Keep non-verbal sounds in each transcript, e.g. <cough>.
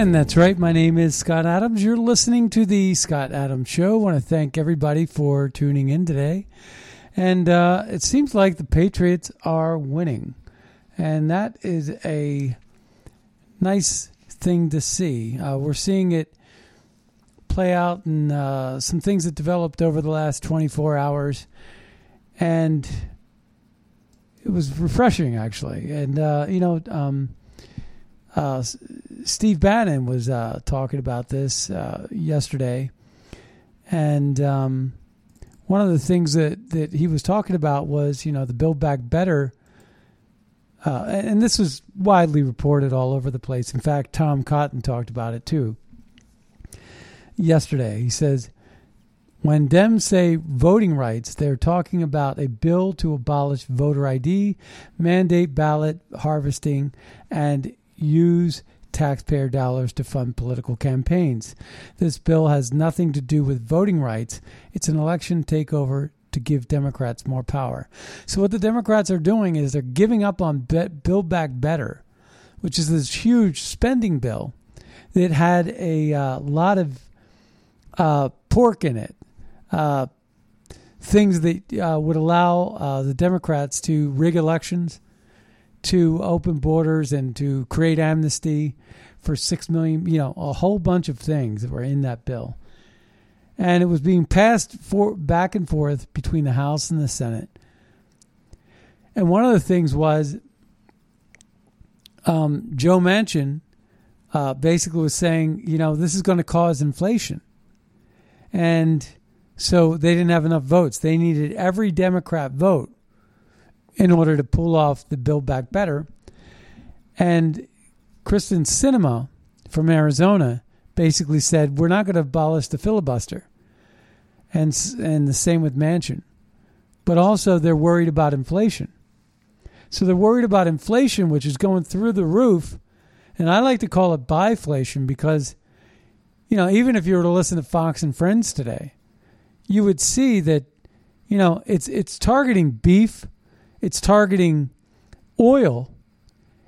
And that's right. My name is Scott Adams. You're listening to the Scott Adams Show. I want to thank everybody for tuning in today. And uh, it seems like the Patriots are winning. And that is a nice thing to see. Uh, we're seeing it play out in uh, some things that developed over the last 24 hours. And it was refreshing, actually. And, uh, you know, um, uh, Steve Bannon was uh, talking about this uh, yesterday, and um, one of the things that, that he was talking about was, you know, the Build Back Better, uh, and this was widely reported all over the place. In fact, Tom Cotton talked about it too yesterday. He says, when Dems say voting rights, they're talking about a bill to abolish voter ID, mandate ballot harvesting, and use taxpayer dollars to fund political campaigns. This bill has nothing to do with voting rights. It's an election takeover to give Democrats more power. So what the Democrats are doing is they're giving up on Build Back Better, which is this huge spending bill that had a uh, lot of uh, pork in it. Uh, things that uh, would allow uh, the Democrats to rig elections, to open borders and to create amnesty for six million, you know, a whole bunch of things that were in that bill. And it was being passed for back and forth between the House and the Senate. And one of the things was um, Joe Manchin uh, basically was saying, you know, this is going to cause inflation. And so they didn't have enough votes. They needed every Democrat vote in order to pull off the Build Back Better. And Kyrsten Sinema from Arizona basically said, "We're not going to abolish the filibuster," and and the same with Manchin, But also, they're worried about inflation. So they're worried about inflation, which is going through the roof, and I like to call it biflation because, you know, even if you were to listen to Fox and Friends today, you would see that, you know, it's it's targeting beef it's targeting oil.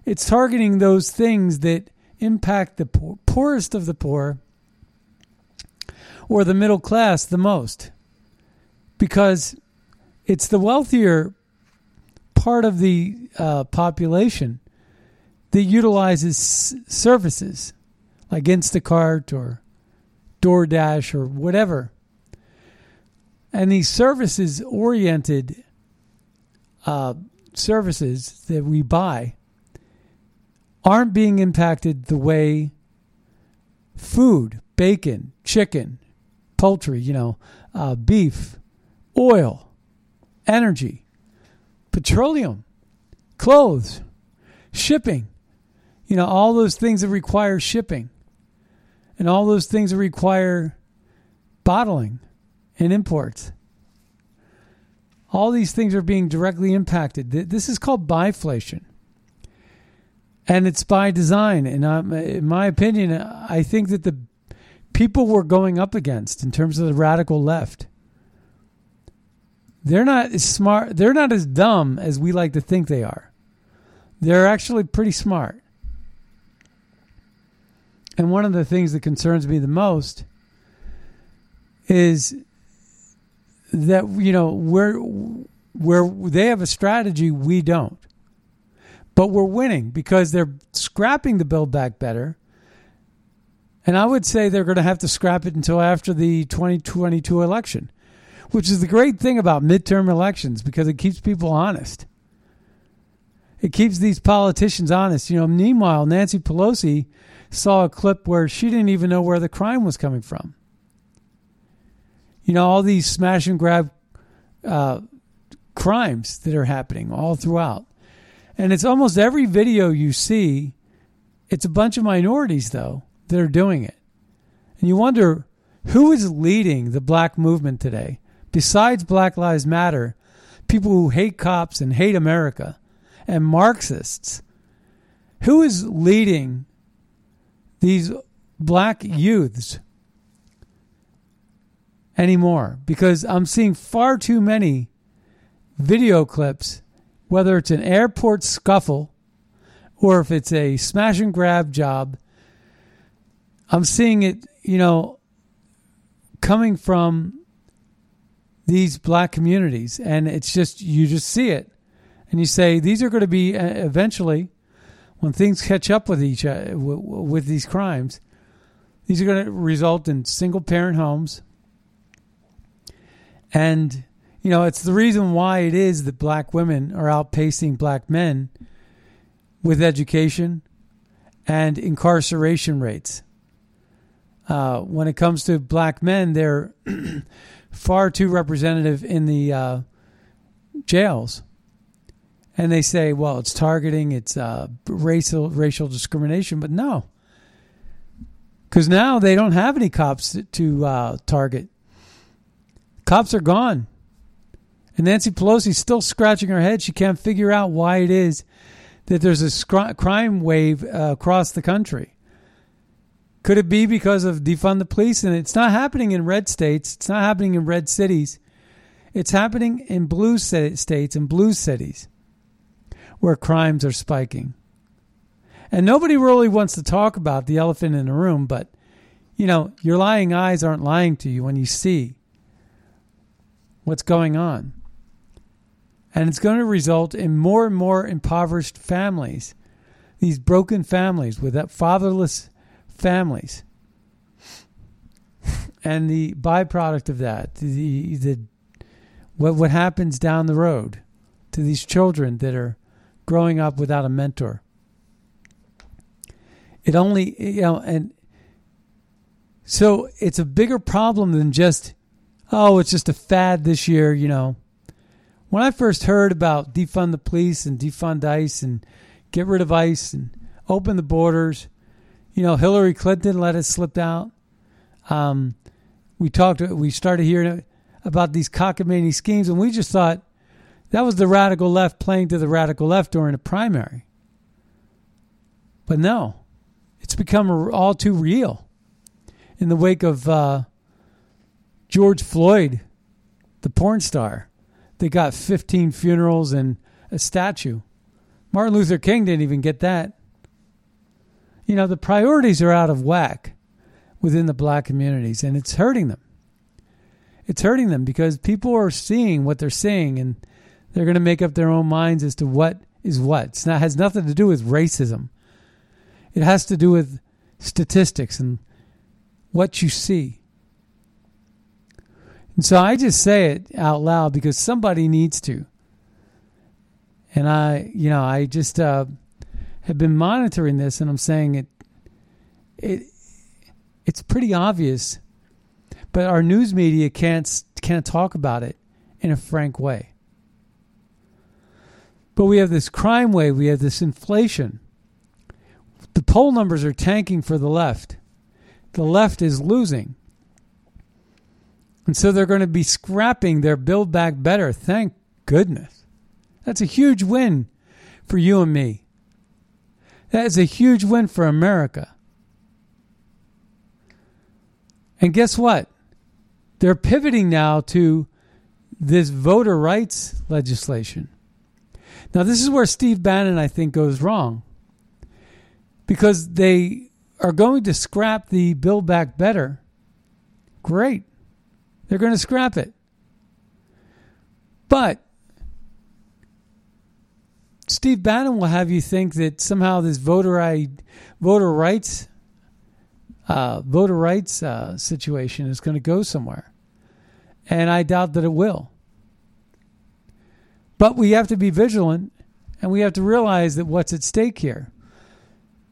It's targeting those things that impact the poor, poorest of the poor or the middle class the most. Because it's the wealthier part of the uh, population that utilizes services like Instacart or DoorDash or whatever. And these services oriented uh, services that we buy aren't being impacted the way food, bacon, chicken, poultry, you know, uh, beef, oil, energy, petroleum, clothes, shipping, you know, all those things that require shipping and all those things that require bottling and imports. All these things are being directly impacted. This is called biflation. and it's by design. And in my opinion, I think that the people we're going up against in terms of the radical left, they're not as smart. They're not as dumb as we like to think they are. They're actually pretty smart. And one of the things that concerns me the most is that you know we're where they have a strategy we don't. But we're winning because they're scrapping the build back better. And i would say they're going to have to scrap it until after the 2022 election which is the great thing about midterm elections because it keeps people honest. It keeps these politicians honest. You know meanwhile nancy pelosi saw a clip where she didn't even know where the crime was coming from you know, all these smash and grab uh, crimes that are happening all throughout. And it's almost every video you see, it's a bunch of minorities, though, that are doing it. And you wonder who is leading the black movement today, besides Black Lives Matter, people who hate cops and hate America, and Marxists. Who is leading these black youths anymore because I'm seeing far too many video clips, whether it's an airport scuffle or if it's a smash and grab job. I'm seeing it, you know, coming from these black communities. And it's just, you just see it. And you say, these are going to be uh, eventually, when things catch up with each uh, with these crimes, these are going to result in single parent homes and, you know, it's the reason why it is that black women are outpacing black men with education and incarceration rates. Uh, when it comes to black men, they're <clears throat> far too representative in the uh, jails. And they say, well, it's targeting, it's uh, racial racial discrimination, but no, because now they don't have any cops to, to uh, target. Cops are gone. And Nancy Pelosi's still scratching her head. She can't figure out why it is that there's a scr- crime wave uh, across the country. Could it be because of defund the police? And it's not happening in red states. It's not happening in red cities. It's happening in blue states and blue cities where crimes are spiking. And nobody really wants to talk about the elephant in the room, but you know, your lying eyes aren't lying to you when you see what's going on. And it's going to result in more and more impoverished families, these broken families with fatherless families. <laughs> And the byproduct of that, the, the what what happens down the road to these children that are growing up without a mentor. It only you know and so it's a bigger problem than just oh, it's just a fad this year, you know. When I first heard about defund the police and defund ICE and get rid of ICE and open the borders, you know, Hillary Clinton let it slip out. Um, we talked, we started hearing about these cockamamie schemes, and we just thought that was the radical left playing to the radical left during a primary. But no, it's become all too real in the wake of uh, George Floyd, the porn star, they got 15 funerals and a statue. Martin Luther King didn't even get that. You know, the priorities are out of whack within the black communities, and it's hurting them. It's hurting them because people are seeing what they're seeing, and they're going to make up their own minds as to what is what. It's not has nothing to do with racism. It has to do with statistics and what you see. And so I just say it out loud because somebody needs to. And I, you know, I just uh, have been monitoring this, and I'm saying it. It it's pretty obvious, but our news media can't can't talk about it in a frank way. But we have this crime wave, we have this inflation. The poll numbers are tanking for the left. The left is losing. And so they're going to be scrapping their Build Back Better. Thank goodness. That's a huge win for you and me. That is a huge win for America. And guess what? They're pivoting now to this voter rights legislation. Now, this is where Steve Bannon, I think, goes wrong because they are going to scrap the Build Back Better. Great. They're going to scrap it. But Steve Bannon will have you think that somehow this voter I, voter rights uh, voter rights uh, situation is going to go somewhere, and I doubt that it will. But we have to be vigilant, and we have to realize that what's at stake here.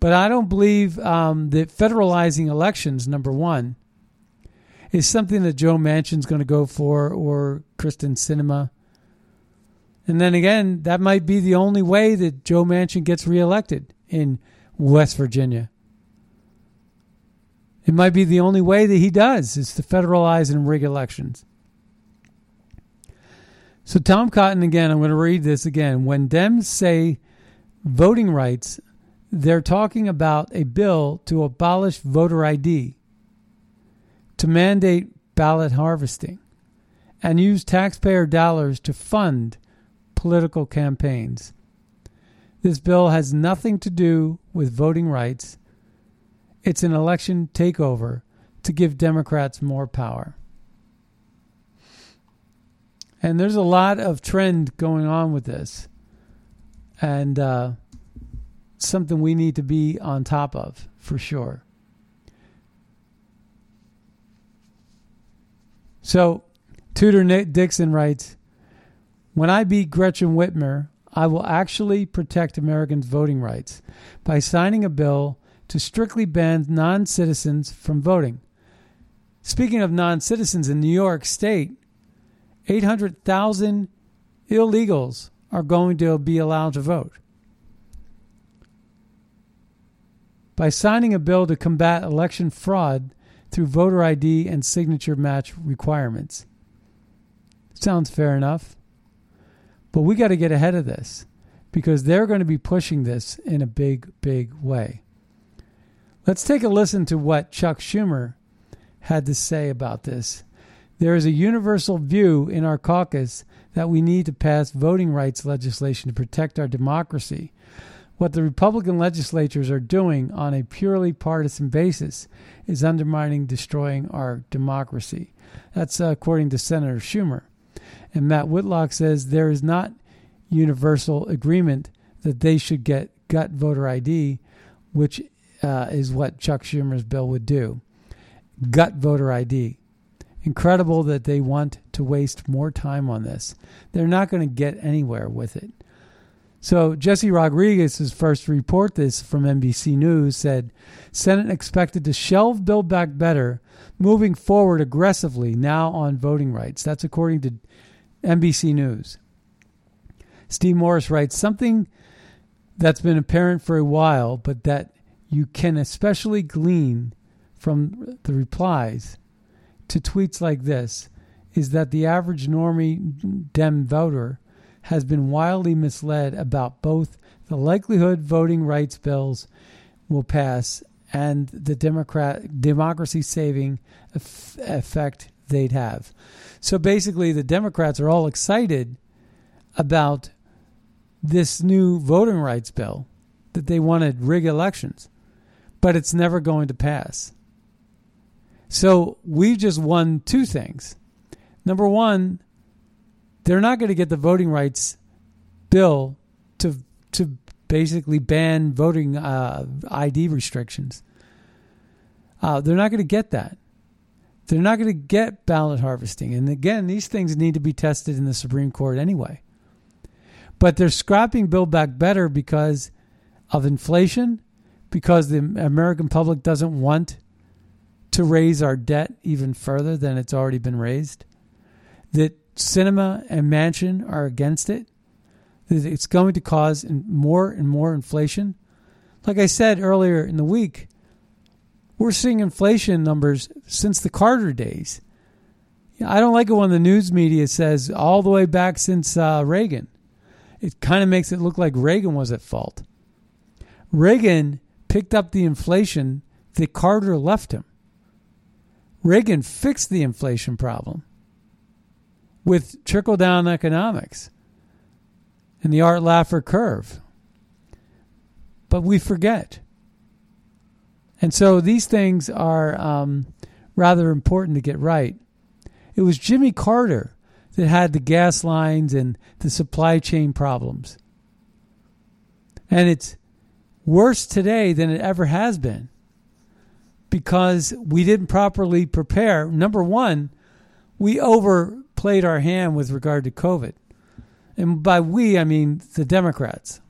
But I don't believe um, that federalizing elections, number one, is something that Joe Manchin's going to go for or Kyrsten Sinema. And then again, that might be the only way that Joe Manchin gets reelected in West Virginia. It might be the only way that he does is to federalize and rig elections. So Tom Cotton again, I'm going to read this again. When Dems say voting rights, they're talking about a bill to abolish voter ID, to mandate ballot harvesting, and use taxpayer dollars to fund political campaigns. This bill has nothing to do with voting rights it's an election takeover to give Democrats more power. And there's a lot of trend going on with this. And uh, something we need to be on top of for sure. So, Tudor Nick Dixon writes When I beat Gretchen Whitmer, I will actually protect Americans' voting rights by signing a bill to strictly ban non citizens from voting. Speaking of non citizens in New York State, 800,000 illegals are going to be allowed to vote. By signing a bill to combat election fraud through voter ID and signature match requirements. Sounds fair enough. But we got to get ahead of this because they're going to be pushing this in a big, big way. Let's take a listen to what Chuck Schumer had to say about this. There is a universal view in our caucus that we need to pass voting rights legislation to protect our democracy. What the Republican legislatures are doing on a purely partisan basis is undermining, destroying our democracy. That's uh, according to Senator Schumer. And Matt Whitlock says there is not universal agreement that they should get gut voter ID, which uh, is what Chuck Schumer's bill would do. Gut voter ID. Incredible that they want to waste more time on this. They're not going to get anywhere with it. So Jesse Rodriguez's first report this from NBC News said Senate expected to shelve Build Back Better, moving forward aggressively now on voting rights. That's according to NBC News. Steve Morris writes something that's been apparent for a while, but that you can especially glean from the replies to tweets like this is that the average normie Dem voter has been wildly misled about both the likelihood voting rights bills will pass and the Democrat democracy saving effect they'd have. So basically, the Democrats are all excited about this new voting rights bill that they wanted rig elections but it's never going to pass. So we've just won two things. Number one, they're not going to get the voting rights bill to to basically ban voting uh, ID restrictions. Uh, they're not going to get that. They're not going to get ballot harvesting. And again, these things need to be tested in the Supreme Court anyway. But they're scrapping Build Back Better because of inflation because the American public doesn't want to raise our debt even further than it's already been raised, that Sinema and Manchin are against it, it's going to cause more and more inflation. Like I said earlier in the week, we're seeing inflation numbers since the Carter days. I don't like it when the news media says all the way back since uh, Reagan. It kind of makes it look like Reagan was at fault. Reagan picked up the inflation that Carter left him. Reagan fixed the inflation problem with trickle down economics and the Art Laffer curve. But we forget. And so these things are um, rather important to get right. It was Jimmy Carter that had the gas lines and the supply chain problems. And it's worse today than it ever has been because we didn't properly prepare. Number one, we overplayed our hand with regard to COVID. And by we, I mean the Democrats.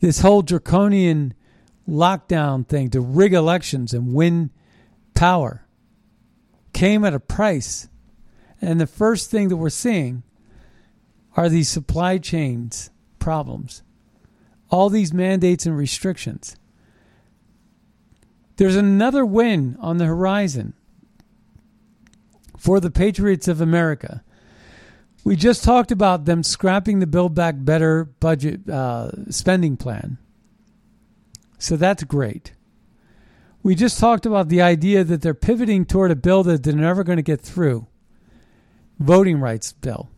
This whole draconian lockdown thing to rig elections and win power came at a price. And the first thing that we're seeing are these supply chains problems, all these mandates and restrictions. There's another win on the horizon for the Patriots of America. We just talked about them scrapping the Build Back Better budget uh, spending plan. So that's great. We just talked about the idea that they're pivoting toward a bill that they're never going to get through voting rights bill,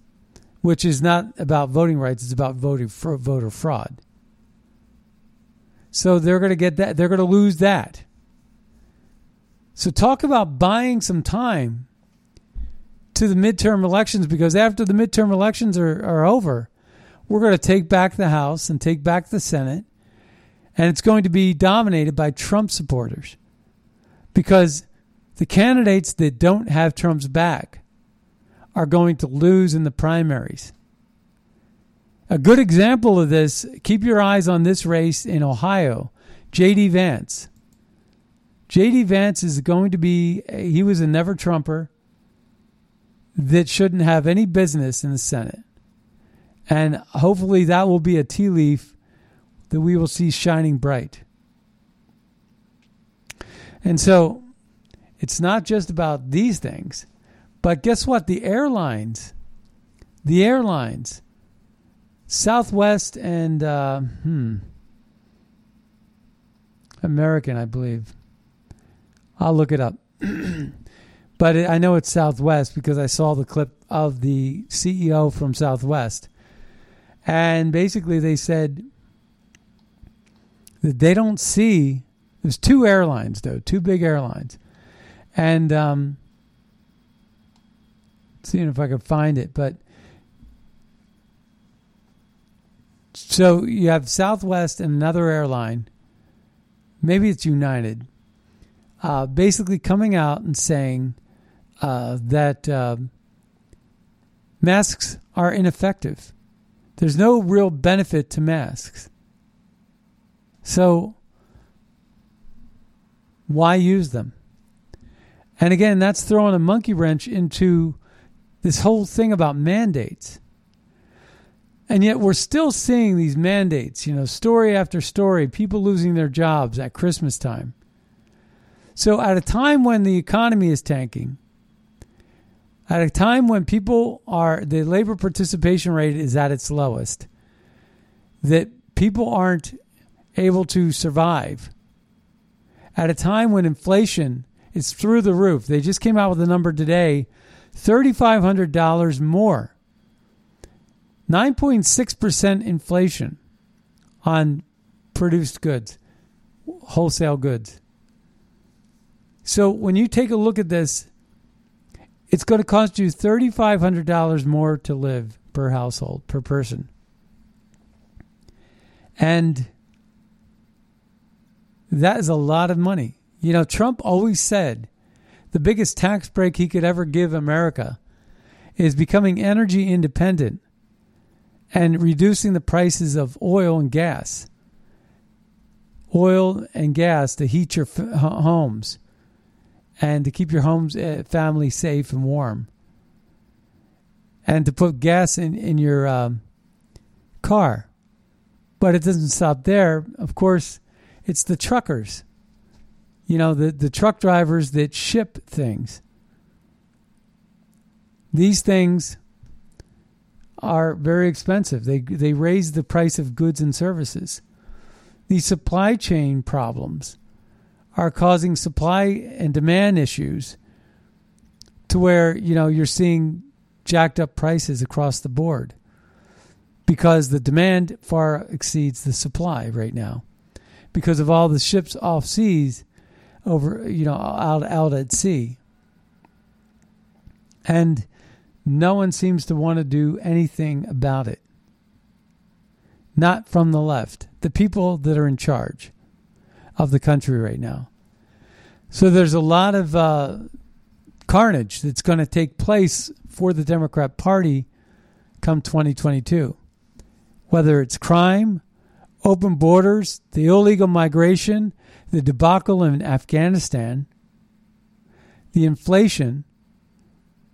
which is not about voting rights, it's about voting for voter fraud. So they're going to get that, they're going to lose that. So talk about buying some time to the midterm elections because after the midterm elections are, are over, we're going to take back the House and take back the Senate, and it's going to be dominated by Trump supporters because the candidates that don't have Trump's back are going to lose in the primaries. A good example of this, keep your eyes on this race in Ohio, J.D. Vance. J.D. Vance is going to be, he was a never Trumper that shouldn't have any business in the Senate. And hopefully that will be a tea leaf that we will see shining bright. And so it's not just about these things, but guess what? The airlines, the airlines, Southwest and, uh, hmm, American, I believe I'll look it up. <clears throat> but it, I know it's Southwest because I saw the clip of the CEO from Southwest. And basically, they said that they don't see. There's two airlines, though, two big airlines. And um, seeing if I could find it. But so you have Southwest and another airline. Maybe it's United uh, basically coming out and saying uh, that uh, masks are ineffective. There's no real benefit to masks. So, why use them? And again, that's throwing a monkey wrench into this whole thing about mandates. And yet, we're still seeing these mandates, you know, story after story, people losing their jobs at Christmas time. So, at a time when the economy is tanking, at a time when people are, the labor participation rate is at its lowest, that people aren't able to survive, at a time when inflation is through the roof, they just came out with a number today $3,500 more. 9.6% inflation on produced goods, wholesale goods. So when you take a look at this, it's going to cost you $3,500 more to live per household, per person. And that is a lot of money. You know, Trump always said the biggest tax break he could ever give America is becoming energy independent and reducing the prices of oil and gas. Oil and gas to heat your f- homes and to keep your homes uh, family safe and warm. And to put gas in in your um, car. But it doesn't stop there. Of course it's the truckers. You know the the truck drivers that ship things. These things are very expensive. They they raise the price of goods and services. These supply chain problems are causing supply and demand issues to where, you know, you're seeing jacked up prices across the board because the demand far exceeds the supply right now. Because of all the ships off seas over you know out out at sea. And no one seems to want to do anything about it. Not from the left. The people that are in charge of the country right now so there's a lot of uh, carnage that's going to take place for the democrat party come 2022 whether it's crime open borders, the illegal migration, the debacle in Afghanistan, the inflation,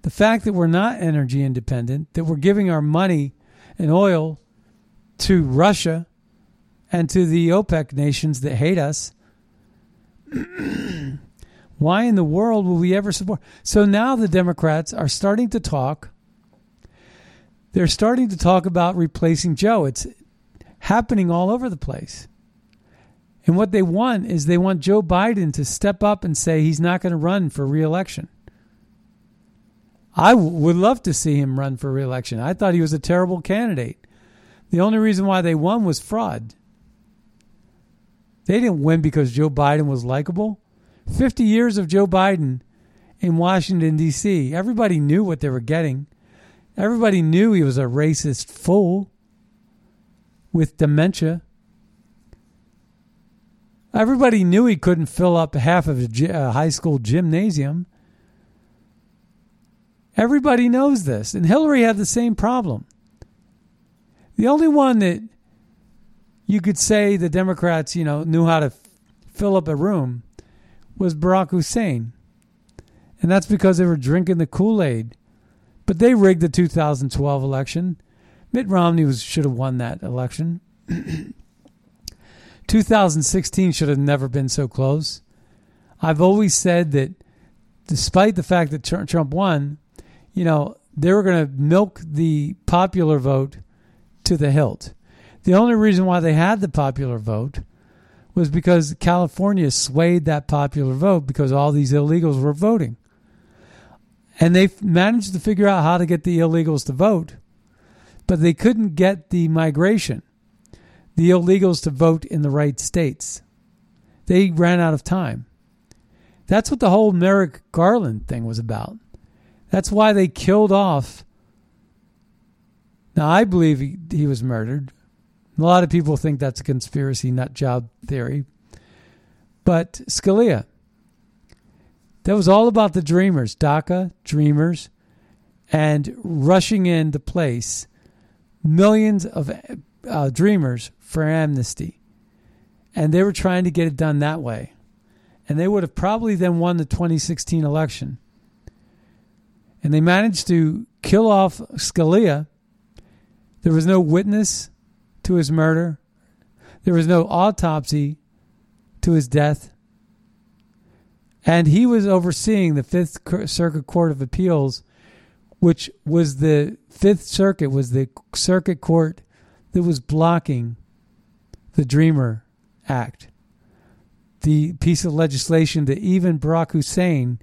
the fact that we're not energy independent, that we're giving our money and oil to Russia and to the OPEC nations that hate us. <clears throat> Why in the world will we ever support? So now the Democrats are starting to talk. They're starting to talk about replacing Joe. It's happening all over the place. And what they want is they want Joe Biden to step up and say he's not going to run for reelection. I w- would love to see him run for reelection. I thought he was a terrible candidate. The only reason why they won was fraud. They didn't win because Joe Biden was likable. 50 years of Joe Biden in Washington, D.C., everybody knew what they were getting. Everybody knew he was a racist fool with dementia. Everybody knew he couldn't fill up half of a uh, high school gymnasium. Everybody knows this. And Hillary had the same problem. The only one that you could say the Democrats, you know, knew how to f- fill up a room was Barack Hussein. And that's because they were drinking the Kool Aid. But they rigged the 2012 election. Mitt Romney was, should have won that election. <clears throat> 2016 should have never been so close. I've always said that despite the fact that Trump won, you know, they were going to milk the popular vote to the hilt. The only reason why they had the popular vote was because California swayed that popular vote because all these illegals were voting. And they managed to figure out how to get the illegals to vote but they couldn't get the migration, the illegals to vote in the right states. They ran out of time. That's what the whole Merrick Garland thing was about. That's why they killed off. Now, I believe he, he was murdered. A lot of people think that's a conspiracy, nut job theory. But Scalia, that was all about the dreamers, DACA, dreamers, and rushing into place millions of uh, dreamers for amnesty. And they were trying to get it done that way. And they would have probably then won the 2016 election. And they managed to kill off Scalia. There was no witness to his murder, there was no autopsy to his death. And he was overseeing the Fifth Circuit Court of Appeals which was the Fifth Circuit, was the circuit court that was blocking the Dreamer Act, the piece of legislation that even Barack Hussein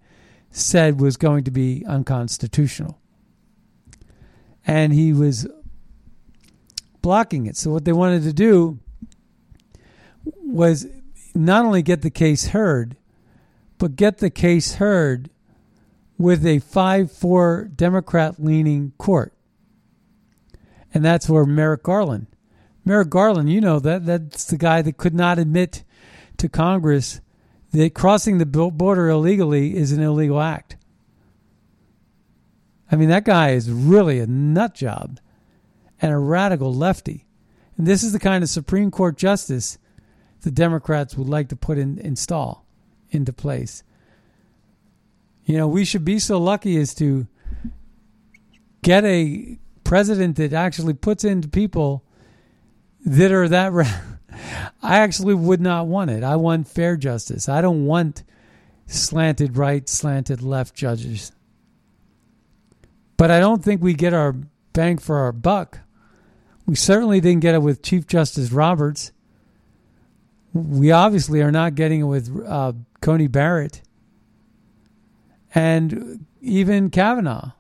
said was going to be unconstitutional. And he was blocking it. So, what they wanted to do was not only get the case heard, but get the case heard with a 5 4 Democrat leaning court. And that's where Merrick Garland. Merrick Garland, you know that that's the guy that could not admit to Congress that crossing the border illegally is an illegal act. I mean, that guy is really a nut job and a radical lefty. And this is the kind of Supreme Court justice the Democrats would like to put in install into place. You know, we should be so lucky as to get a president that actually puts into people that are that. <laughs> I actually would not want it. I want fair justice. I don't want slanted right, slanted left judges. But I don't think we get our bang for our buck. We certainly didn't get it with Chief Justice Roberts We obviously are not getting it with uh, Coney Barrett and even Kavanaugh.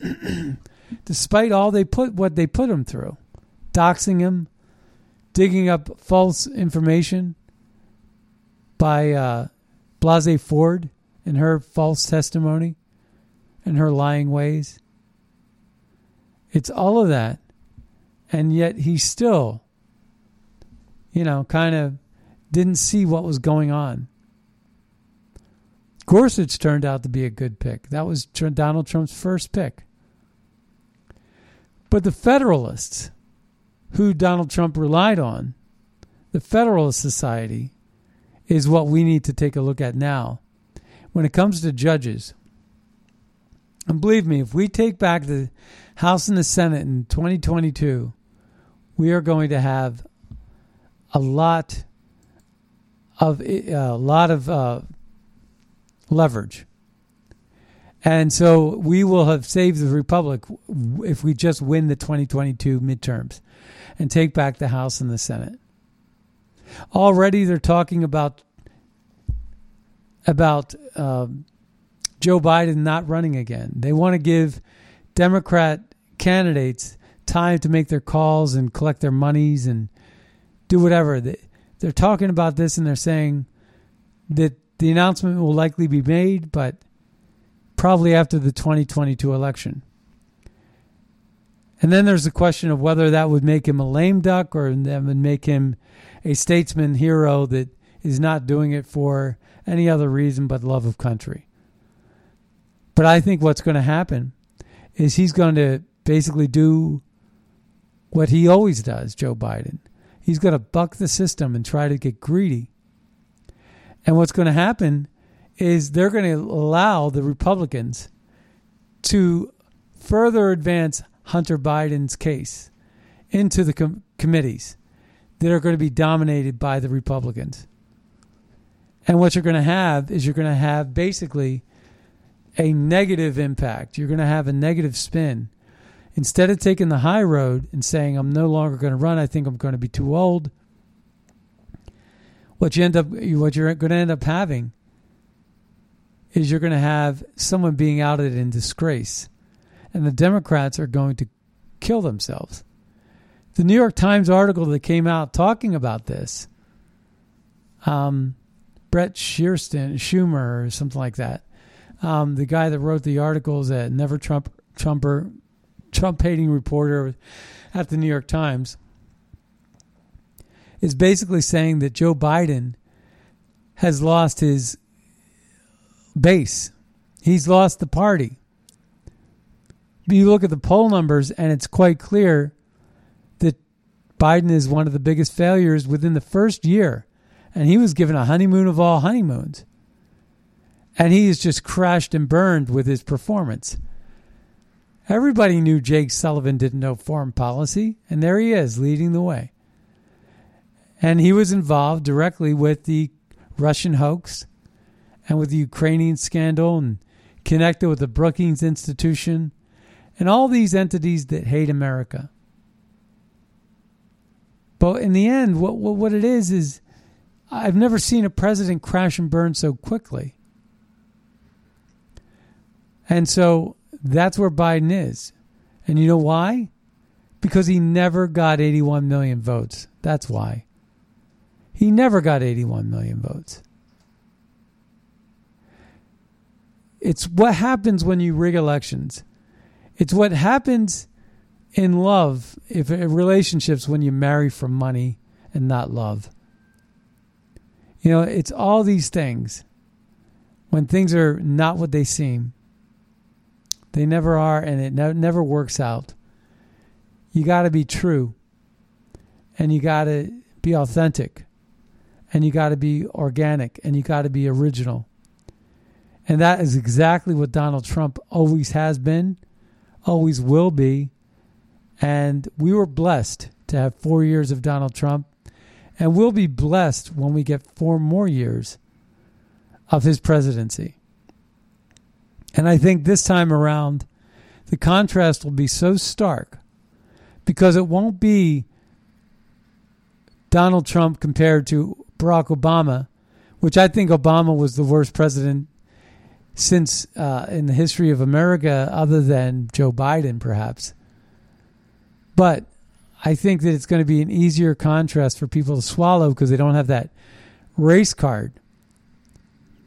<clears throat> Despite all they put what they put him through, doxing him, digging up false information by uh, Blasey Ford and her false testimony and her lying ways. It's all of that. And yet he still, you know, kind of didn't see what was going on. Gorsuch turned out to be a good pick. That was Donald Trump's first pick. But the Federalists, who Donald Trump relied on, the Federalist Society, is what we need to take a look at now. When it comes to judges, and believe me, if we take back the House and the Senate in 2022, we are going to have a lot of a lot of uh, leverage. And so we will have saved the republic if we just win the 2022 midterms and take back the House and the Senate. Already they're talking about about um, Joe Biden not running again. They want to give Democrat candidates time to make their calls and collect their monies and do whatever. They're talking about this and they're saying that the announcement will likely be made, but probably after the 2022 election. And then there's the question of whether that would make him a lame duck or that would make him a statesman hero that is not doing it for any other reason but love of country. But I think what's going to happen is he's going to basically do what he always does, Joe Biden. He's going to buck the system and try to get greedy. And what's going to happen is they're going to allow the Republicans to further advance Hunter Biden's case into the com- committees that are going to be dominated by the Republicans. And what you're going to have is you're going to have basically a negative impact. You're going to have a negative spin. Instead of taking the high road and saying, I'm no longer going to run, I think I'm going to be too old. What you end up, what you're going to end up having is you're going to have someone being outed in disgrace, and the Democrats are going to kill themselves. The New York Times article that came out talking about this, um, Brett Shearston, Schumer, or something like that, um, the guy that wrote the articles at Never Trump Trumper, Trump hating reporter at the New York Times, is basically saying that Joe Biden has lost his base. He's lost the party. You look at the poll numbers, and it's quite clear that Biden is one of the biggest failures within the first year. And he was given a honeymoon of all honeymoons. And he has just crashed and burned with his performance. Everybody knew Jake Sullivan didn't know foreign policy, and there he is leading the way. And he was involved directly with the Russian hoax and with the Ukrainian scandal and connected with the Brookings Institution and all these entities that hate America. But in the end, what, what, what it is is I've never seen a president crash and burn so quickly. And so that's where Biden is. And you know why? Because he never got 81 million votes. That's why. He never got 81 million votes. It's what happens when you rig elections. It's what happens in love, if in relationships when you marry for money and not love. You know, it's all these things. When things are not what they seem, they never are, and it ne- never works out. You got to be true, and you got to be authentic, and you got to be organic, and you got to be original. And that is exactly what Donald Trump always has been, always will be. And we were blessed to have four years of Donald Trump, and we'll be blessed when we get four more years of his presidency. And I think this time around, the contrast will be so stark because it won't be Donald Trump compared to Barack Obama, which I think Obama was the worst president since uh, in the history of America, other than Joe Biden, perhaps. But I think that it's going to be an easier contrast for people to swallow because they don't have that race card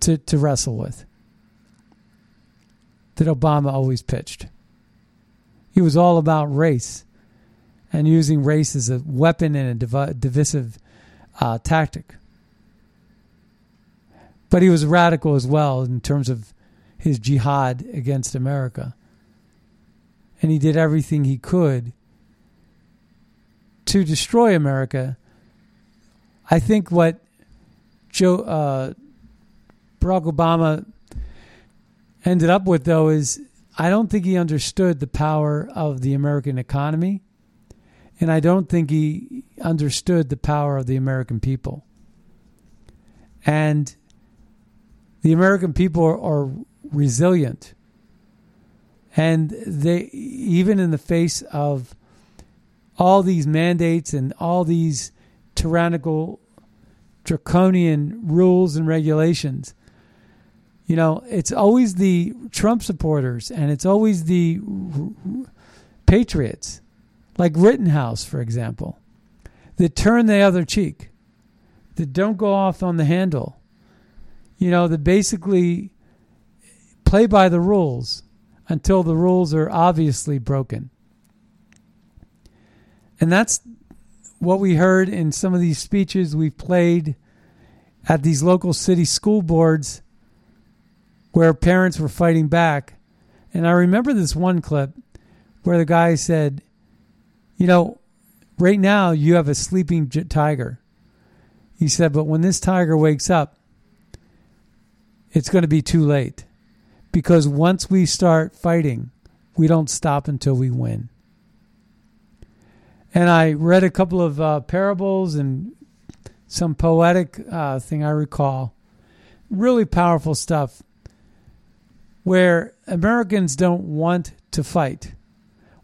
to, to wrestle with that Obama always pitched. He was all about race and using race as a weapon and a div- divisive uh, tactic. But he was radical as well in terms of his jihad against America. And he did everything he could to destroy America. I think what Joe uh, Barack Obama ended up with, though, is I don't think he understood the power of the American economy, and I don't think he understood the power of the American people. And the American people are, are resilient. And they, even in the face of all these mandates and all these tyrannical, draconian rules and regulations, you know, it's always the Trump supporters and it's always the patriots, like Rittenhouse, for example, that turn the other cheek, that don't go off on the handle, you know, that basically play by the rules until the rules are obviously broken. And that's what we heard in some of these speeches we've played at these local city school boards where parents were fighting back. And I remember this one clip where the guy said, You know, right now you have a sleeping tiger. He said, But when this tiger wakes up, it's going to be too late. Because once we start fighting, we don't stop until we win. And I read a couple of uh, parables and some poetic uh, thing I recall. Really powerful stuff where Americans don't want to fight.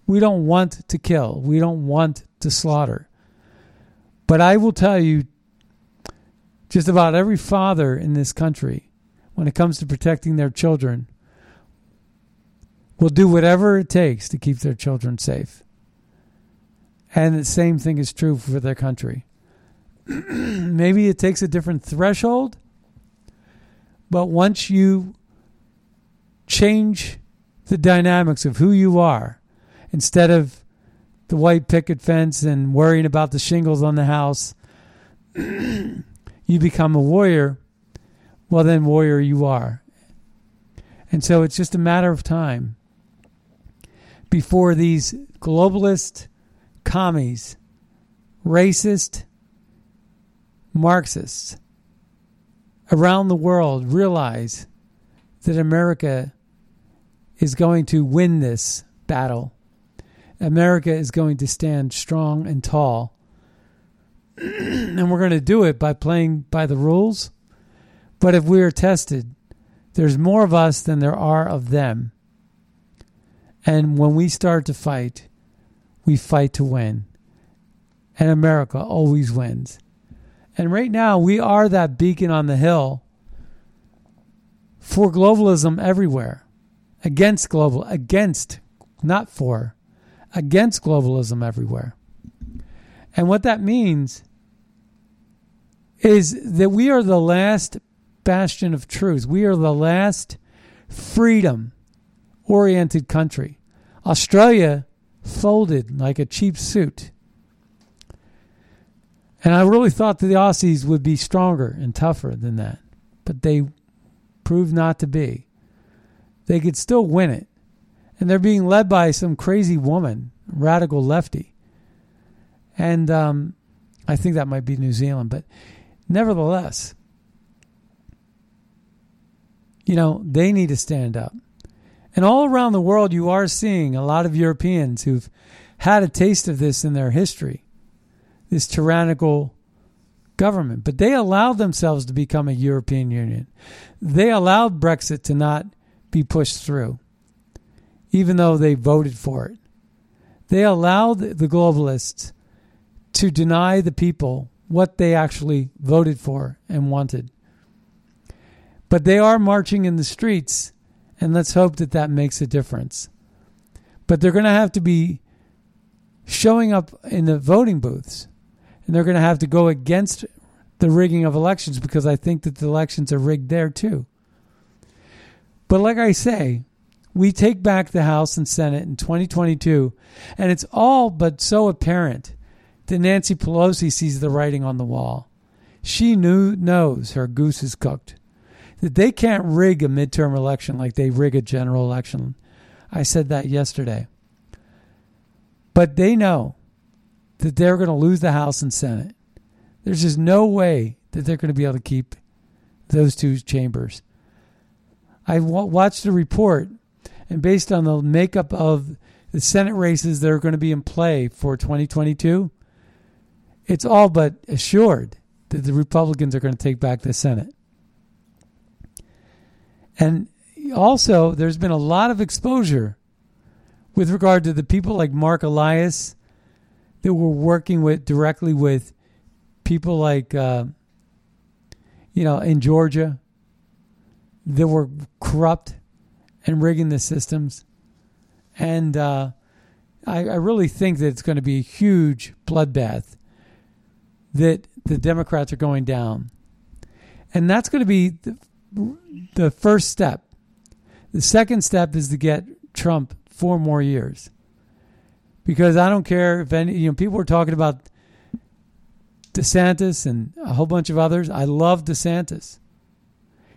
We don't want to kill. We don't want to slaughter. But I will tell you, just about every father in this country, when it comes to protecting their children, will do whatever it takes to keep their children safe. And the same thing is true for their country. <clears throat> Maybe it takes a different threshold, but once you change the dynamics of who you are, instead of the white picket fence and worrying about the shingles on the house, <clears throat> you become a warrior, well, then, warrior you are. And so it's just a matter of time before these globalist commies, racist, Marxists around the world realize that America is going to win this battle. America is going to stand strong and tall. <clears throat> and we're going to do it by playing by the rules. But if we are tested, there's more of us than there are of them. And when we start to fight, we fight to win. And America always wins. And right now, we are that beacon on the hill for globalism everywhere. Against global, against, not for, against globalism everywhere. And what that means is that we are the last bastion of truth. We are the last freedom oriented country. Australia folded like a cheap suit. And I really thought that the Aussies would be stronger and tougher than that, but they proved not to be. They could still win it. And they're being led by some crazy woman, radical lefty. And um, I think that might be New Zealand, but nevertheless, you know, they need to stand up. And all around the world, you are seeing a lot of Europeans who've had a taste of this in their history, this tyrannical government. But they allowed themselves to become a European Union. They allowed Brexit to not be pushed through, even though they voted for it. They allowed the globalists to deny the people what they actually voted for and wanted. But they are marching in the streets, and let's hope that that makes a difference. But they're going to have to be showing up in the voting booths, and they're going to have to go against the rigging of elections because I think that the elections are rigged there too. But like I say, we take back the House and Senate in 2022, and it's all but so apparent that Nancy Pelosi sees the writing on the wall. She knew, knows her goose is cooked. That they can't rig a midterm election like they rig a general election. I said that yesterday. But they know that they're going to lose the House and Senate. There's just no way that they're going to be able to keep those two chambers. I watched the report and based on the makeup of the Senate races that are going to be in play for 2022, it's all but assured that the Republicans are going to take back the Senate. And also, there's been a lot of exposure with regard to the people like Mark Elias that were working with directly with people like, uh, you know, in Georgia that were corrupt and rigging the systems. And uh, I, I really think that it's going to be a huge bloodbath that the Democrats are going down. And that's going to be the, the first step. The second step is to get Trump four more years. Because I don't care if any, you know, people were talking about DeSantis and a whole bunch of others. I love DeSantis.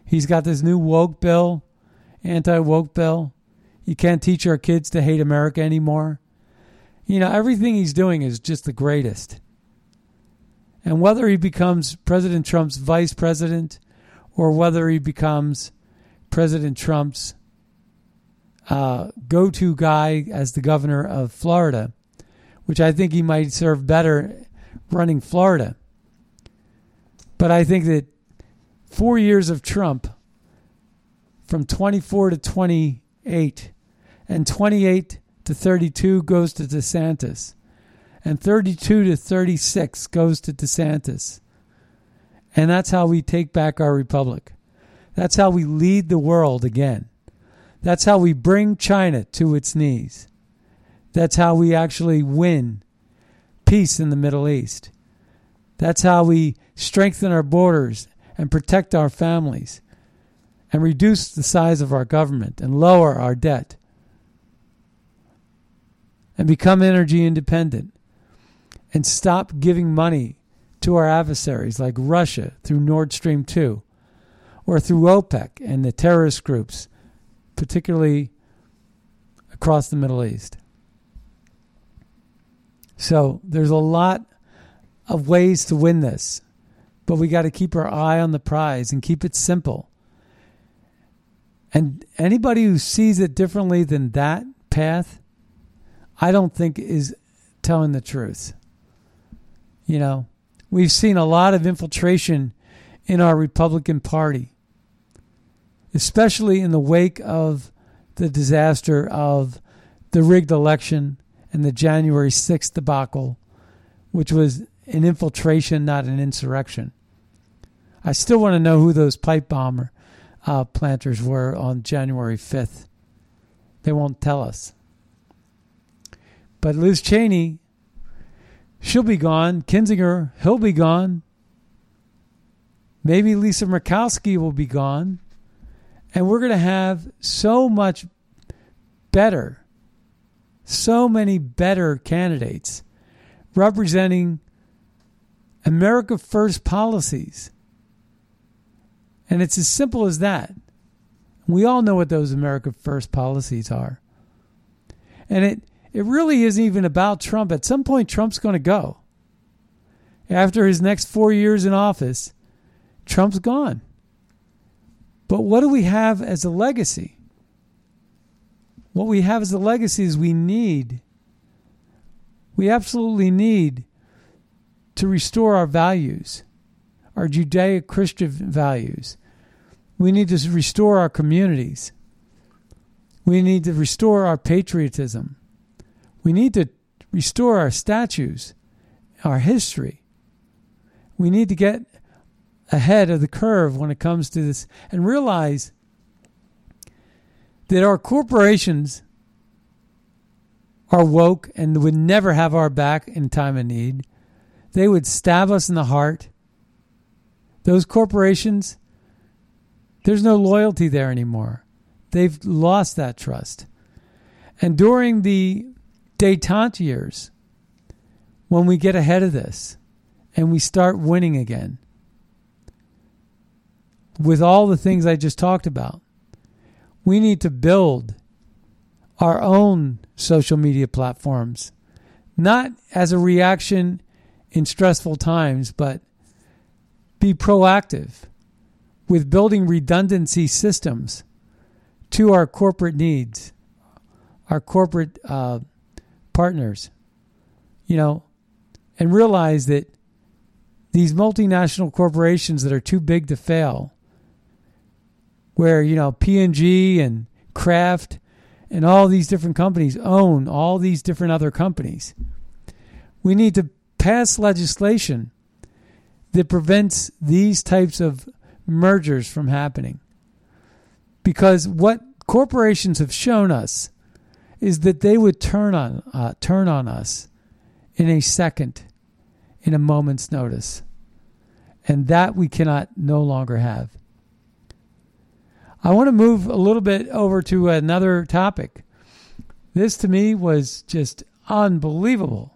He's got this new woke bill anti woke bill. You can't teach our kids to hate America anymore. You know, everything he's doing is just the greatest. And whether he becomes President Trump's vice president or whether he becomes President Trump's uh, go to guy as the governor of Florida, which I think he might serve better running Florida. But I think that four years of Trump from 24 to 28, and 28 to 32 goes to DeSantis, and 32 to 36 goes to DeSantis. And that's how we take back our republic. That's how we lead the world again. That's how we bring China to its knees. That's how we actually win peace in the Middle East. That's how we strengthen our borders and protect our families and reduce the size of our government and lower our debt and become energy independent and stop giving money to our adversaries like Russia through Nord Stream 2 or through OPEC and the terrorist groups, particularly across the Middle East. So there's a lot of ways to win this, but we got to keep our eye on the prize and keep it simple. And anybody who sees it differently than that path, I don't think is telling the truth. You know, we've seen a lot of infiltration in our Republican Party, especially in the wake of the disaster of the rigged election and the January 6th debacle, which was an infiltration, not an insurrection. I still want to know who those pipe bomber uh, planters were on January 5th. They won't tell us. But Liz Cheney, she'll be gone. Kinzinger, he'll be gone. Maybe Lisa Murkowski will be gone. And we're going to have so much better, so many better candidates representing America First policies and it's as simple as that. We all know what those America First policies are. And it, it really isn't even about Trump. At some point, Trump's going to go. After his next four years in office, Trump's gone. But what do we have as a legacy? What we have as a legacy is we need, we absolutely need to restore our values, our Judeo Christian values, we need to restore our communities. We need to restore our patriotism. We need to restore our statues, our history. We need to get ahead of the curve when it comes to this and realize that our corporations are woke and would never have our back in time of need. They would stab us in the heart. Those corporations, there's no loyalty there anymore. They've lost that trust. And during the detente years, when we get ahead of this and we start winning again, with all the things I just talked about, we need to build our own social media platforms, not as a reaction in stressful times, but be proactive with building redundancy systems to our corporate needs, our corporate uh, partners, you know, and realize that these multinational corporations that are too big to fail, where, you know, P&G and Kraft and all these different companies own all these different other companies. We need to pass legislation that prevents these types of mergers from happening. Because what corporations have shown us is that they would turn on uh, turn on us in a second, in a moment's notice. And that we cannot no longer have. I want to move a little bit over to another topic. This to me was just unbelievable.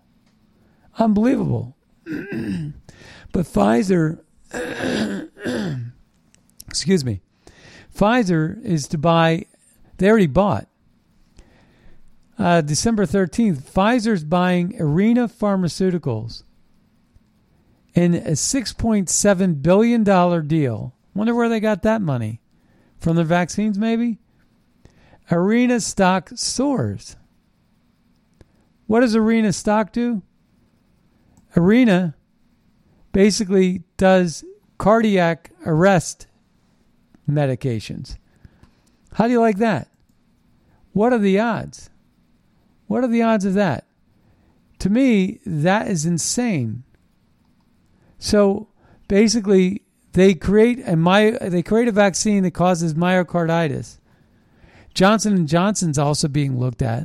Unbelievable. but Pfizer, excuse me, Pfizer is to buy, they already bought. Uh, December 13th, Pfizer's buying Arena Pharmaceuticals in a $6.7 billion deal. Wonder where they got that money from the vaccines, maybe? Arena stock soars. What does Arena stock do? Arena basically does cardiac arrest medications. How do you like that? What are the odds? What are the odds of that? To me, that is insane. So basically, they create a my they create a vaccine that causes myocarditis. Johnson and Johnson's also being looked at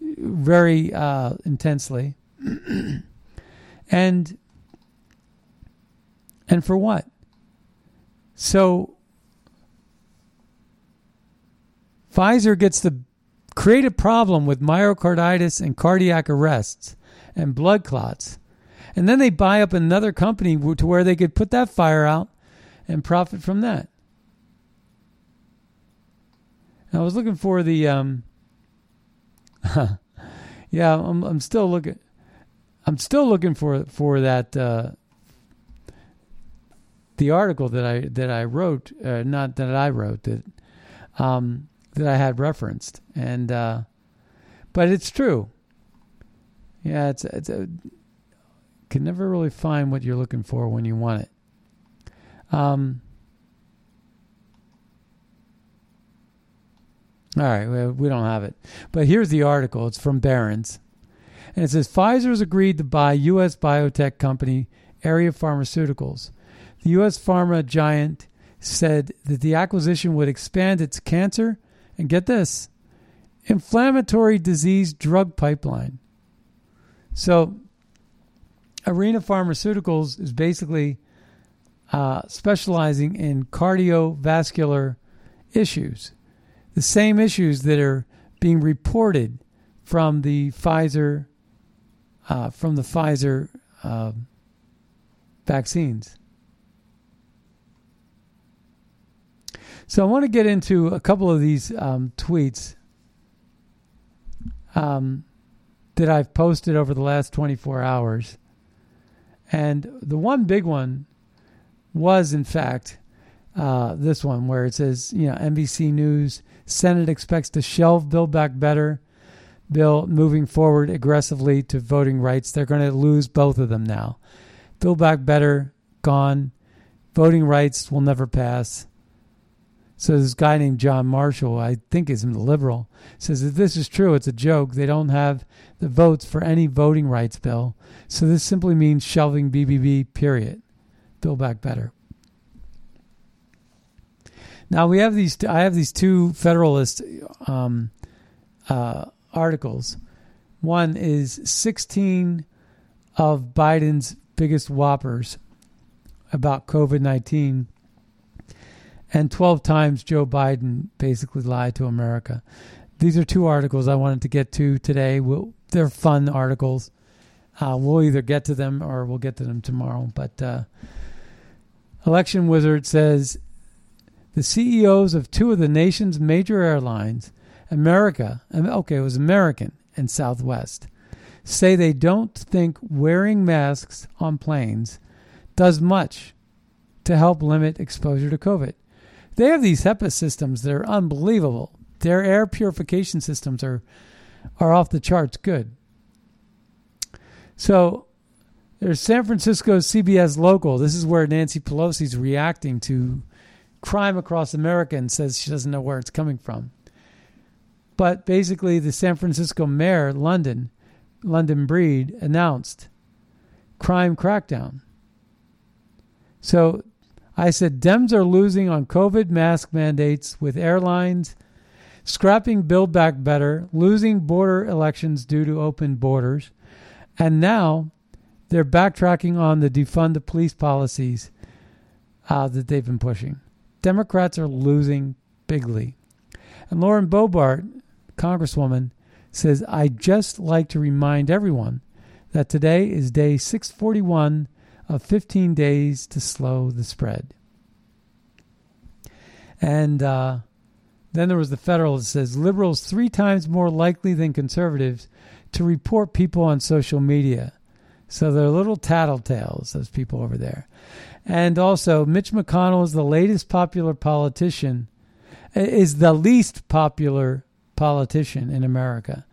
very uh, intensely, <clears throat> and and for what? So Pfizer gets create a problem with myocarditis and cardiac arrests and blood clots and then they buy up another company to where they could put that fire out and profit from that. I was looking for the um <laughs> yeah, I'm I'm still looking I'm still looking for for that uh the article that I that I wrote, uh, not that I wrote that um, that I had referenced, and uh, but it's true. Yeah, it's it's a can never really find what you're looking for when you want it. Um, all right, well, we don't have it. But here's the article. It's from Barron's. And it says Pfizer has agreed to buy U.S. biotech company Arena Pharmaceuticals. The U.S. pharma giant said that the acquisition would expand its cancer and get this inflammatory disease drug pipeline. So Arena Pharmaceuticals is basically uh, specializing in cardiovascular issues, the same issues that are being reported from the Pfizer uh, from the Pfizer uh, vaccines. So I want to get into a couple of these um, tweets um, that I've posted over the last 24 hours. And the one big one was, in fact, uh, this one where it says, you know, NBC News Senate expects to shelve Build Back Better bill moving forward aggressively to voting rights. They're going to lose both of them now. Build Back Better gone. Voting rights will never pass. So this guy named John Marshall, I think is a liberal, says that this is true. It's a joke. They don't have the votes for any voting rights bill. So this simply means shelving BBB. Period. Build back better. Now we have these. I have these two Federalist um, uh, articles. One is 16 of Biden's biggest whoppers about COVID 19 and 12 times Joe Biden basically lied to America. These are two articles I wanted to get to today. We'll, they're fun articles. Uh, we'll either get to them or we'll get to them tomorrow. But uh, Election Wizard says the CEOs of two of the nation's major airlines, America, okay, it was American and Southwest, say they don't think wearing masks on planes does much to help limit exposure to COVID. They have these HEPA systems that are unbelievable. Their air purification systems are are off the charts good. So there's San Francisco CBS local. This is where Nancy Pelosi's reacting to crime across America and says she doesn't know where it's coming from. But basically, the San Francisco mayor, London, London Breed, announced crime crackdown. So I said Dems are losing on COVID mask mandates with airlines, scrapping Build Back Better, losing border elections due to open borders, and now they're backtracking on the defund the police policies uh, that they've been pushing. Democrats are losing bigly. And Lauren Boebert, Congresswoman, says, I just like to remind everyone that today is day 641 of 15 days to slow the spread. And uh, then there was the federal that says liberals three times more likely than conservatives to report people on social media. So they're little tattletales, those people over there. And also, Mitch McConnell is the latest popular politician, is the least popular politician in America.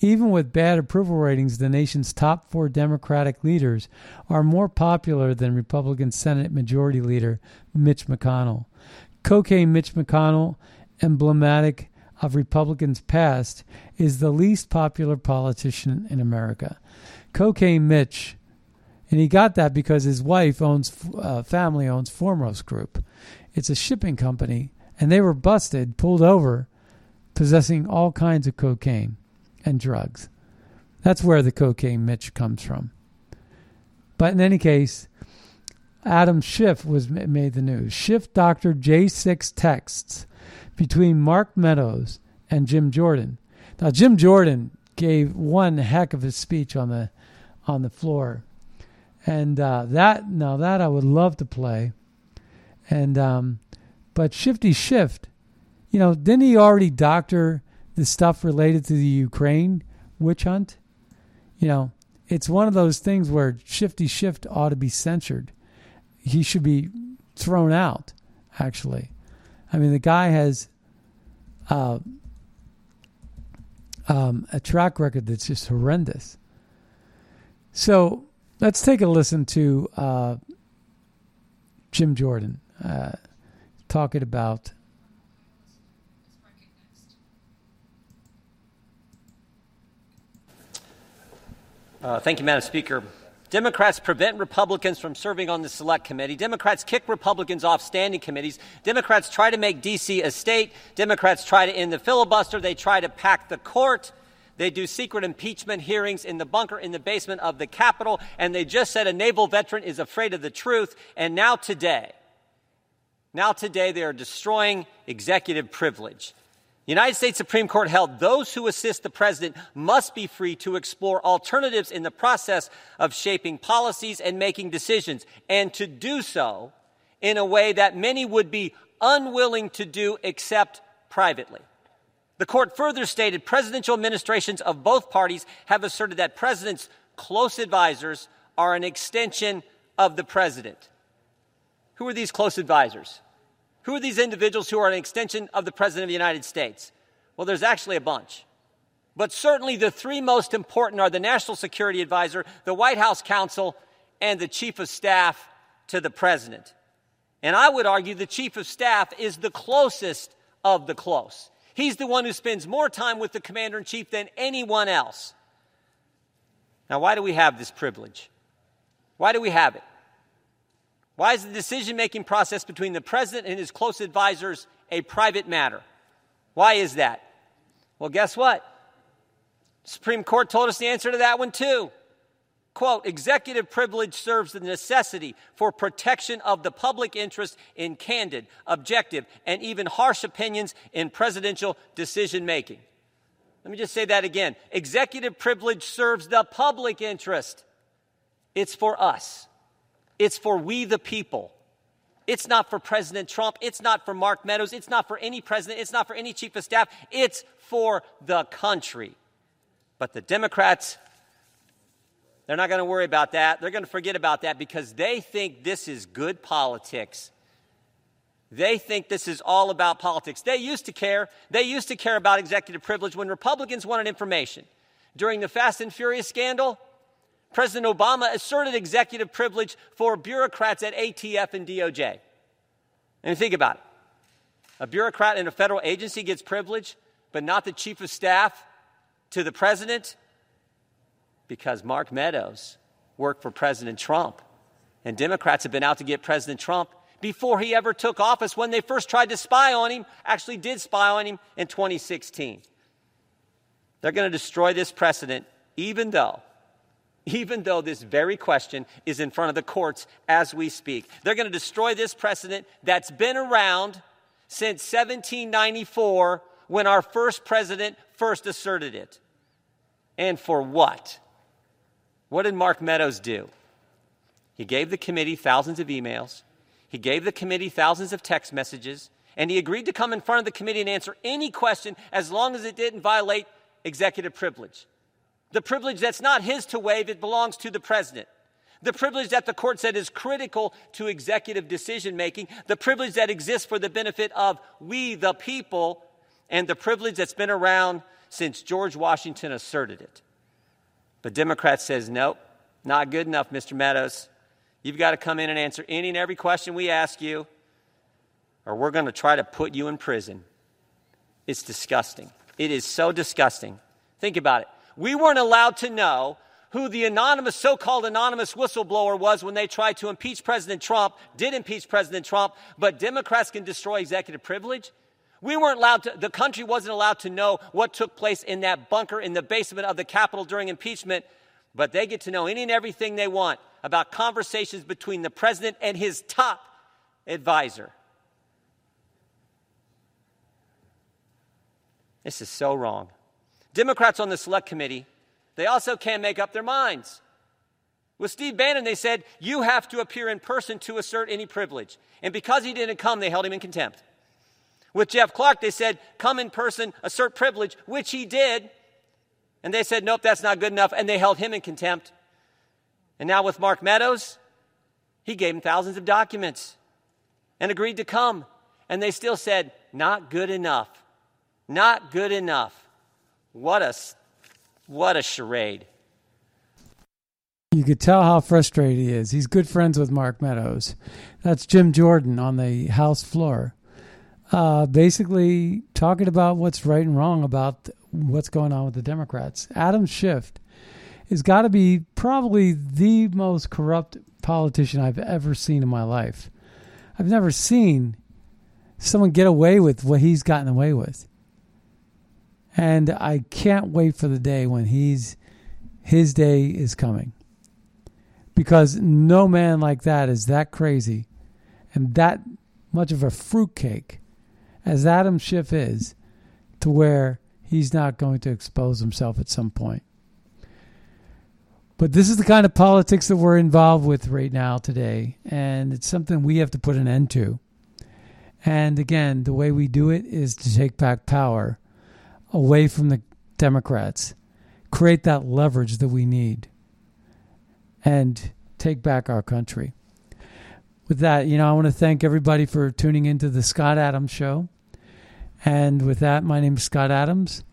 Even with bad approval ratings, the nation's top four Democratic leaders are more popular than Republican Senate Majority Leader Mitch McConnell. Cocaine Mitch McConnell, emblematic of Republicans' past, is the least popular politician in America. Cocaine Mitch, and he got that because his wife owns, uh, family owns Foremost Group. It's a shipping company, and they were busted, pulled over, possessing all kinds of cocaine and drugs. That's where the cocaine Mitch comes from. But in any case, Adam Schiff was made the news. Schiff doctored J6 texts between Mark Meadows and Jim Jordan. Now, Jim Jordan gave one heck of a speech on the on the floor, and uh, that now that I would love to play. And um, but Shifty Shift, you know, didn't he already doctor the stuff related to the Ukraine witch hunt, you know, it's one of those things where Shifty Shift ought to be censored. He should be thrown out, actually. I mean, the guy has uh, um, a track record that's just horrendous. So let's take a listen to uh, Jim Jordan uh, talking about Uh, thank you, Madam Speaker. Democrats prevent Republicans from serving on the select committee. Democrats kick Republicans off standing committees. Democrats try to make D.C. a state. Democrats try to end the filibuster. They try to pack the court. They do secret impeachment hearings in the bunker in the basement of the Capitol. And they just said a naval veteran is afraid of the truth. And now today, now today they are destroying executive privilege. The United States Supreme Court held those who assist the president must be free to explore alternatives in the process of shaping policies and making decisions, and to do so in a way that many would be unwilling to do except privately. The court further stated presidential administrations of both parties have asserted that presidents' close advisors are an extension of the president. Who are these close advisors? Who are these individuals who are an extension of the President of the United States? Well, there's actually a bunch. But certainly the three most important are the National Security Advisor, the White House Counsel, and the Chief of Staff to the President. And I would argue the chief of staff is the closest of the close. He's the one who spends more time with the commander in chief than anyone else. Now, why do we have this privilege? Why do we have it? Why is the decision making process between the president and his close advisors a private matter? Why is that? Well, guess what? Supreme Court told us the answer to that one too. Quote, executive privilege serves the necessity for protection of the public interest in candid, objective, and even harsh opinions in presidential decision making. Let me just say that again. Executive privilege serves the public interest. It's for us. It's for we the people. It's not for President Trump. It's not for Mark Meadows. It's not for any president. It's not for any chief of staff. It's for the country. But the Democrats, they're not going to worry about that. They're going to forget about that because they think this is good politics. They think this is all about politics. They used to care. They used to care about executive privilege when Republicans wanted information. During the Fast and Furious scandal, President Obama asserted executive privilege for bureaucrats at ATF and DOJ. And think about it. A bureaucrat in a federal agency gets privilege, but not the chief of staff to the president because Mark Meadows worked for President Trump. And Democrats have been out to get President Trump before he ever took office when they first tried to spy on him, actually did spy on him in 2016. They're going to destroy this precedent, even though even though this very question is in front of the courts as we speak. They're going to destroy this precedent that's been around since 1794 when our first president first asserted it. And for what? What did Mark Meadows do? He gave the committee thousands of emails, he gave the committee thousands of text messages, and he agreed to come in front of the committee and answer any question as long as it didn't violate executive privilege. The privilege that's not his to waive, it belongs to the president. The privilege that the court said is critical to executive decision making, the privilege that exists for the benefit of we, the people, and the privilege that's been around since George Washington asserted it. But Democrats says, nope, not good enough, Mr. Meadows. You've got to come in and answer any and every question we ask you, or we're going to try to put you in prison. It's disgusting. It is so disgusting. Think about it. We weren't allowed to know who the anonymous, so called anonymous whistleblower was when they tried to impeach President Trump, did impeach President Trump, but Democrats can destroy executive privilege. We weren't allowed to, the country wasn't allowed to know what took place in that bunker in the basement of the Capitol during impeachment, but they get to know any and everything they want about conversations between the president and his top advisor. This is so wrong. Democrats on the select committee, they also can't make up their minds. With Steve Bannon, they said, you have to appear in person to assert any privilege. And because he didn't come, they held him in contempt. With Jeff Clark, they said, come in person, assert privilege, which he did. And they said, nope, that's not good enough. And they held him in contempt. And now with Mark Meadows, he gave him thousands of documents and agreed to come. And they still said, not good enough. Not good enough. What a, what a charade. You could tell how frustrated he is. He's good friends with Mark Meadows. That's Jim Jordan on the House floor uh, basically talking about what's right and wrong about what's going on with the Democrats. Adam Schiff has got to be probably the most corrupt politician I've ever seen in my life. I've never seen someone get away with what he's gotten away with. And I can't wait for the day when he's his day is coming. Because no man like that is that crazy and that much of a fruitcake as Adam Schiff is to where he's not going to expose himself at some point. But this is the kind of politics that we're involved with right now today, and it's something we have to put an end to. And again, the way we do it is to take back power away from the Democrats, create that leverage that we need, and take back our country with that, you know, I want to thank everybody for tuning into the Scott Adams Show. And with that, my name is Scott Adams.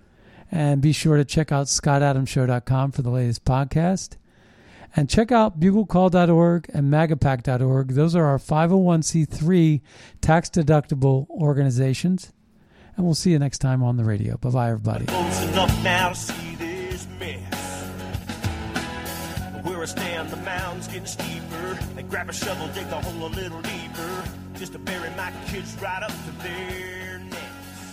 And be sure to check out scottadamshow.com for the latest podcast. And check out buglecall.org and magapack.org. Those are our 501c3 tax deductible organizations. And we'll see you next time on the radio. Bye bye, everybody. Where I stand, the mound's getting steeper. Grab a shovel, dig hole a little deeper, just to bury my kids right up to there.